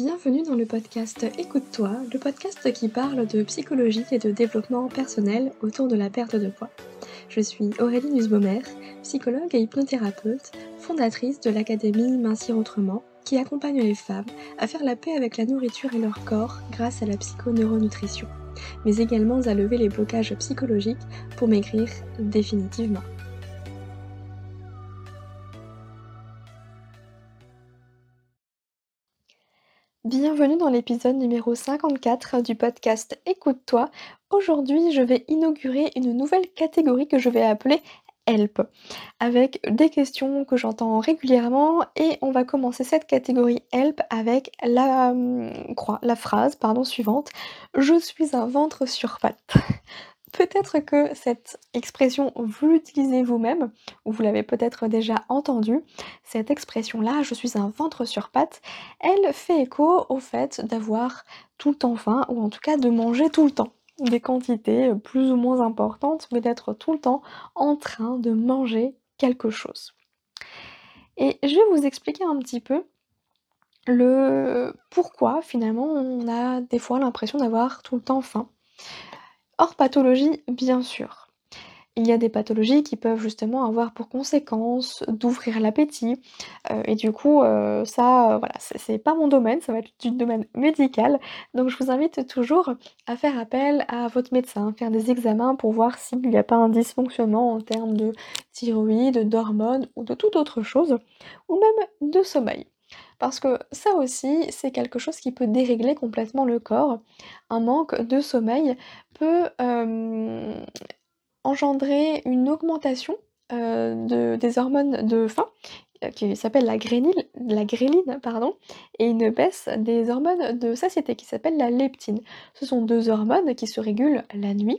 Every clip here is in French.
Bienvenue dans le podcast Écoute-toi, le podcast qui parle de psychologie et de développement personnel autour de la perte de poids. Je suis Aurélie Nussbaumer, psychologue et hypnothérapeute, fondatrice de l'Académie Mincir Autrement, qui accompagne les femmes à faire la paix avec la nourriture et leur corps grâce à la psychoneuronutrition, mais également à lever les blocages psychologiques pour maigrir définitivement. Bienvenue dans l'épisode numéro 54 du podcast Écoute-toi. Aujourd'hui, je vais inaugurer une nouvelle catégorie que je vais appeler Help, avec des questions que j'entends régulièrement et on va commencer cette catégorie Help avec la, hum, la phrase pardon, suivante. Je suis un ventre sur pattes. Peut-être que cette expression, vous l'utilisez vous-même, ou vous l'avez peut-être déjà entendue. Cette expression-là, je suis un ventre sur pattes, elle fait écho au fait d'avoir tout le temps faim, ou en tout cas de manger tout le temps. Des quantités plus ou moins importantes, mais d'être tout le temps en train de manger quelque chose. Et je vais vous expliquer un petit peu le pourquoi finalement on a des fois l'impression d'avoir tout le temps faim. Hors pathologie, bien sûr. Il y a des pathologies qui peuvent justement avoir pour conséquence d'ouvrir l'appétit, euh, et du coup, euh, ça, voilà, c'est pas mon domaine, ça va être du domaine médical. Donc je vous invite toujours à faire appel à votre médecin, faire des examens pour voir s'il n'y a pas un dysfonctionnement en termes de thyroïde, d'hormones ou de toute autre chose, ou même de sommeil. Parce que ça aussi, c'est quelque chose qui peut dérégler complètement le corps. Un manque de sommeil peut, engendrer une augmentation, de des hormones de faim, qui s'appelle la la gréline, pardon, et une baisse des hormones de satiété qui s'appelle la leptine. Ce sont deux hormones qui se régulent la nuit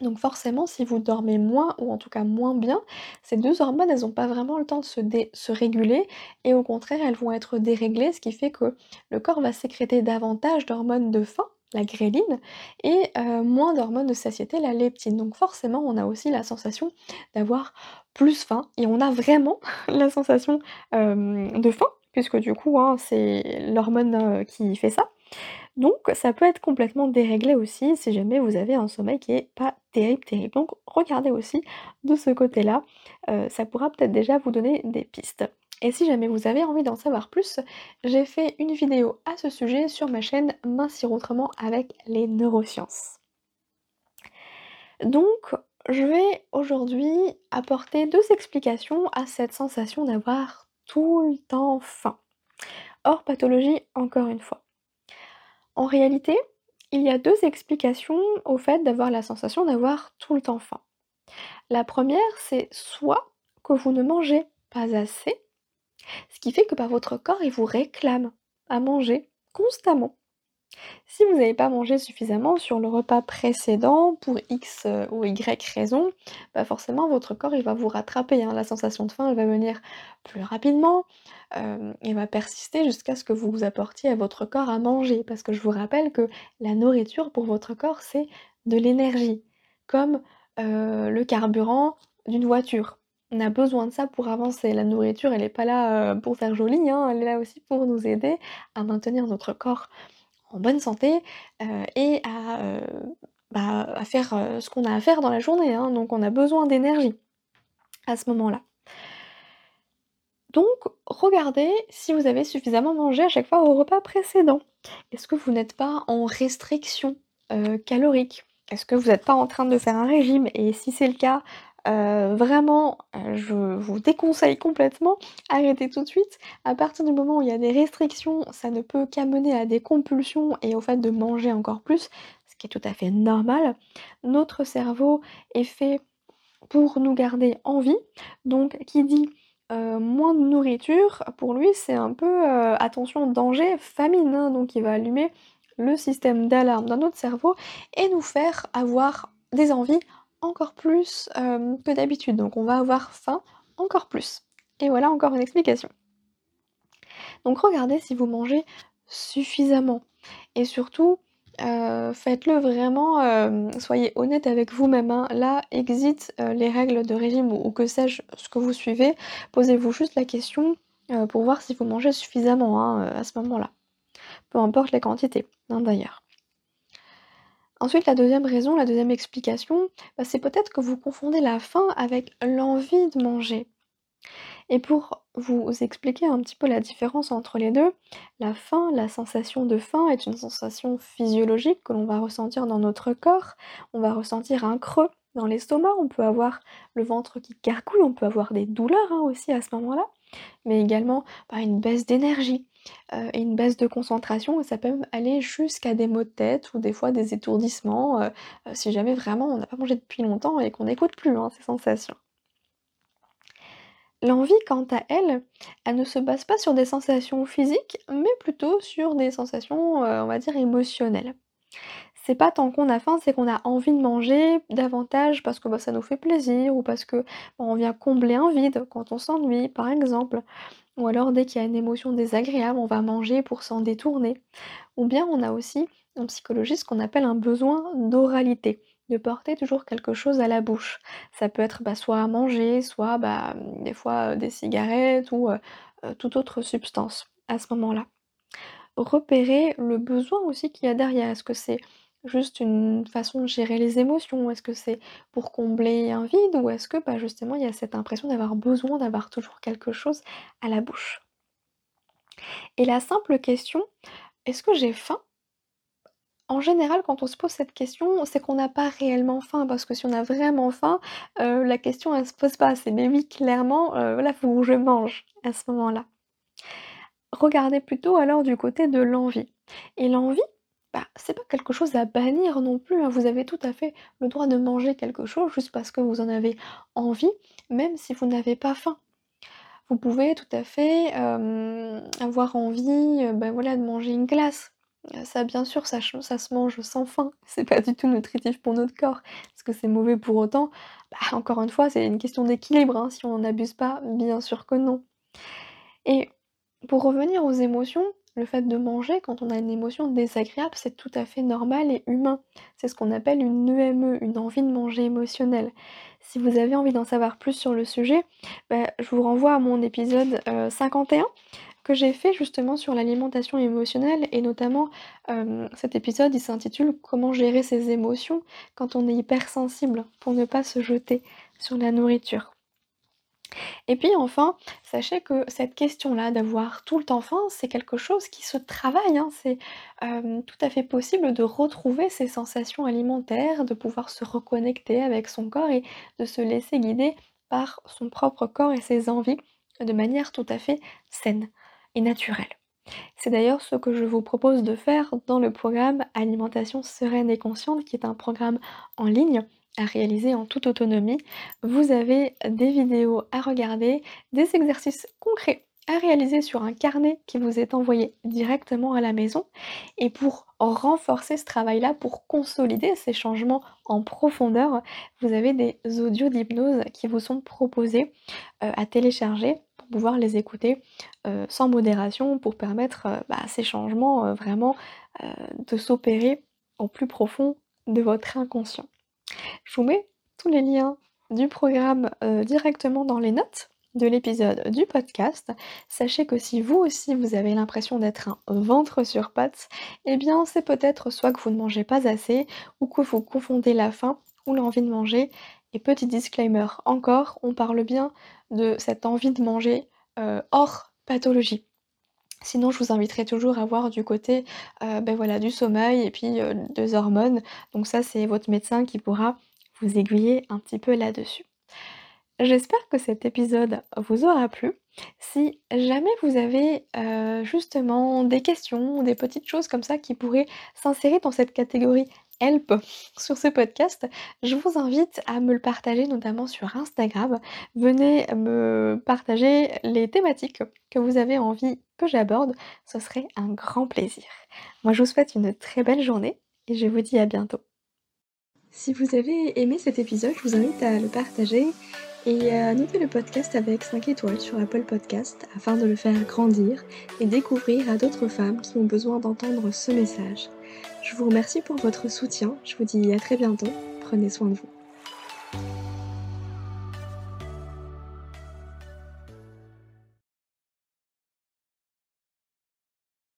donc forcément, si vous dormez moins ou en tout cas moins bien, ces deux hormones, elles n'ont pas vraiment le temps de se, réguler et au contraire, elles vont être déréglées, ce qui fait que le corps va sécréter davantage d'hormones de faim, la gréline, et euh, moins d'hormones de satiété, la leptine. Donc forcément, on a aussi la sensation d'avoir plus faim et on a vraiment la sensation euh, de faim, puisque du coup, hein, c'est l'hormone euh, qui fait ça. Donc ça peut être complètement déréglé aussi si jamais vous avez un sommeil qui est pas terrible, terrible. Donc regardez aussi de ce côté-là, euh, ça pourra peut-être déjà vous donner des pistes. Et si jamais vous avez envie d'en savoir plus, j'ai fait une vidéo à ce sujet sur ma chaîne Mincir autrement avec les neurosciences. Donc je vais aujourd'hui apporter deux explications à cette sensation d'avoir tout le temps faim. Hors pathologie, encore une fois. En réalité, il y a deux explications au fait d'avoir la sensation d'avoir tout le temps faim. La première, c'est soit que vous ne mangez pas assez, ce qui fait que par votre corps, il vous réclame à manger constamment. Si vous n'avez pas mangé suffisamment sur le repas précédent pour X euh, ou Y raison, bah forcément votre corps il va vous rattraper, hein. La sensation de faim elle va venir plus rapidement, euh, et va persister jusqu'à ce que vous apportiez à votre corps à manger. Parce que je vous rappelle que la nourriture pour votre corps c'est de l'énergie, comme euh, le carburant d'une voiture. On a besoin de ça pour avancer. La nourriture elle n'est pas là pour faire joli, hein, elle est là aussi pour nous aider à maintenir notre corps en bonne santé et à, bah, à faire ce qu'on a à faire dans la journée. Hein. Donc on a besoin d'énergie à ce moment-là. Donc regardez si vous avez suffisamment mangé à chaque fois au repas précédent. Est-ce que vous n'êtes pas en restriction calorique? Est-ce que vous n'êtes pas en train de faire un régime? Et si c'est le cas, euh, vraiment, euh, je vous déconseille complètement, arrêtez tout de suite. À partir du moment où il y a des restrictions, ça ne peut qu'amener à des compulsions et au fait de manger encore plus, ce qui est tout à fait normal. Notre cerveau est fait pour nous garder en vie, donc qui dit euh, moins de nourriture, pour lui c'est un peu attention danger, famine, hein. donc il va allumer le système d'alarme dans notre cerveau et nous faire avoir des envies encore plus que d'habitude. Donc on va avoir faim encore plus. Et voilà encore une explication. Donc regardez si vous mangez suffisamment. Et surtout, faites-le vraiment, soyez honnête avec vous-même. Hein. Là, exit les règles de régime ou, que sais-je, ce que vous suivez. Posez-vous juste la question pour voir si vous mangez suffisamment hein, à ce moment-là. Peu importe les quantités, hein, d'ailleurs. Ensuite, la deuxième raison, la deuxième explication, bah, c'est peut-être que vous confondez la faim avec l'envie de manger. Et pour vous expliquer un petit peu la différence entre les 2, la faim, la sensation de faim est une sensation physiologique que l'on va ressentir dans notre corps. On va ressentir un creux dans l'estomac, on peut avoir le ventre qui gargouille, on peut avoir des douleurs hein, aussi à ce moment-là, mais également bah, une baisse d'énergie euh, et une baisse de concentration et ça peut aller jusqu'à des maux de tête ou des fois des étourdissements euh, euh, si jamais vraiment on n'a pas mangé depuis longtemps et qu'on n'écoute plus hein, ces sensations. L'envie, quant à elle, elle ne se base pas sur des sensations physiques, mais plutôt sur des sensations, on va dire émotionnelles. C'est pas tant qu'on a faim, c'est qu'on a envie de manger davantage parce que, bah, ça nous fait plaisir ou parce que, bah, on vient combler un vide quand on s'ennuie, par exemple. Ou alors dès qu'il y a une émotion désagréable, on va manger pour s'en détourner. Ou bien on a aussi en psychologie ce qu'on appelle un besoin d'oralité de porter toujours quelque chose à la bouche. Ça peut être, bah, soit à manger, soit, bah, des fois, heu, des cigarettes ou, heu heu, toute autre substance à ce moment-là. Repérer le besoin aussi qu'il y a derrière. Est-ce que c'est juste une façon de gérer les émotions? Est-ce que c'est pour combler un vide? Ou est-ce que, bah, justement, il y a cette impression d'avoir besoin d'avoir toujours quelque chose à la bouche? Et la simple question: «Est-ce que j'ai faim?» En général, quand on se pose cette question, c'est qu'on n'a pas réellement faim, parce que si on a vraiment faim, heu, la question elle se pose pas, c'est: «Mais clairement, voilà, faut que je mange», à ce moment-là. Regardez plutôt alors du côté de l'envie et l'envie, bah, c'est pas quelque chose à bannir non plus, hein. Vous avez tout à fait le droit de manger quelque chose juste parce que vous en avez envie, même si vous n'avez pas faim. Vous pouvez tout à fait, avoir envie, heu, bah, voilà, de manger une glace. Heu, ça bien sûr, ça se mange sans faim. C'est pas du tout nutritif pour notre corps. Est-ce que c'est mauvais pour autant? Bah, encore une fois, c'est une question d'équilibre, hein, si on n'abuse pas, bien sûr que non. Et pour revenir aux émotions, le fait de manger quand on a une émotion désagréable, c'est tout à fait normal et humain. C'est ce qu'on appelle une EME, une envie de manger émotionnelle. Si vous avez envie d'en savoir plus sur le sujet, bah, je vous renvoie à mon épisode, heu, 51 que j'ai fait justement sur l'alimentation émotionnelle et notamment, hem, cet épisode il s'intitule «Comment gérer ses émotions quand on est hypersensible?» pour ne pas se jeter sur la nourriture. Et puis enfin, sachez que cette question-là d'avoir tout le temps faim, c'est quelque chose qui se travaille, hein. C'est, tout à fait possible de retrouver ses sensations alimentaires, de pouvoir se reconnecter avec son corps et de se laisser guider par son propre corps et ses envies de manière tout à fait saine et naturelle. C'est d'ailleurs ce que je vous propose de faire dans le programme Alimentation sereine et consciente, qui est un programme en ligne à réaliser en toute autonomie. Vous avez des vidéos à regarder, des exercices concrets à réaliser sur un carnet qui vous est envoyé directement à la maison. Et pour renforcer ce travail-là, pour consolider ces changements en profondeur, vous avez des audios d'hypnose qui vous sont proposés euh, à télécharger pour pouvoir les écouter euh, sans modération pour permettre euh, bah, ces changements vraiment de s'opérer au plus profond de votre inconscient. Je vous mets tous les liens du programme euh, directement dans les notes de l'épisode du podcast. Sachez que si vous aussi vous avez l'impression d'être un ventre sur pattes, eh bien c'est peut-être soit que vous ne mangez pas assez ou que vous confondez la faim ou l'envie de manger. Et petit disclaimer encore, on parle bien de cette envie de manger euh, hors pathologie. Sinon, je vous inviterai toujours à voir du côté, beh, voilà, du sommeil et puis, heu, des hormones. Donc ça, c'est votre médecin qui pourra vous aiguiller un petit peu là-dessus. J'espère que cet épisode vous aura plu. Si jamais vous avez, heu, justement des questions, des petites choses comme ça qui pourraient s'insérer dans cette catégorie help sur ce podcast, je vous invite à me le partager notamment sur Instagram. Venez me partager les thématiques que vous avez envie que j'aborde, ce serait un grand plaisir. Moi je vous souhaite une très belle journée et je vous dis à bientôt. Si vous avez aimé cet épisode, je vous invite à le partager et à noter le podcast avec 5 étoiles sur Apple Podcast afin de le faire grandir et découvrir à d'autres femmes qui ont besoin d'entendre ce message. Je vous remercie pour votre soutien, je vous dis à très bientôt, prenez soin de vous.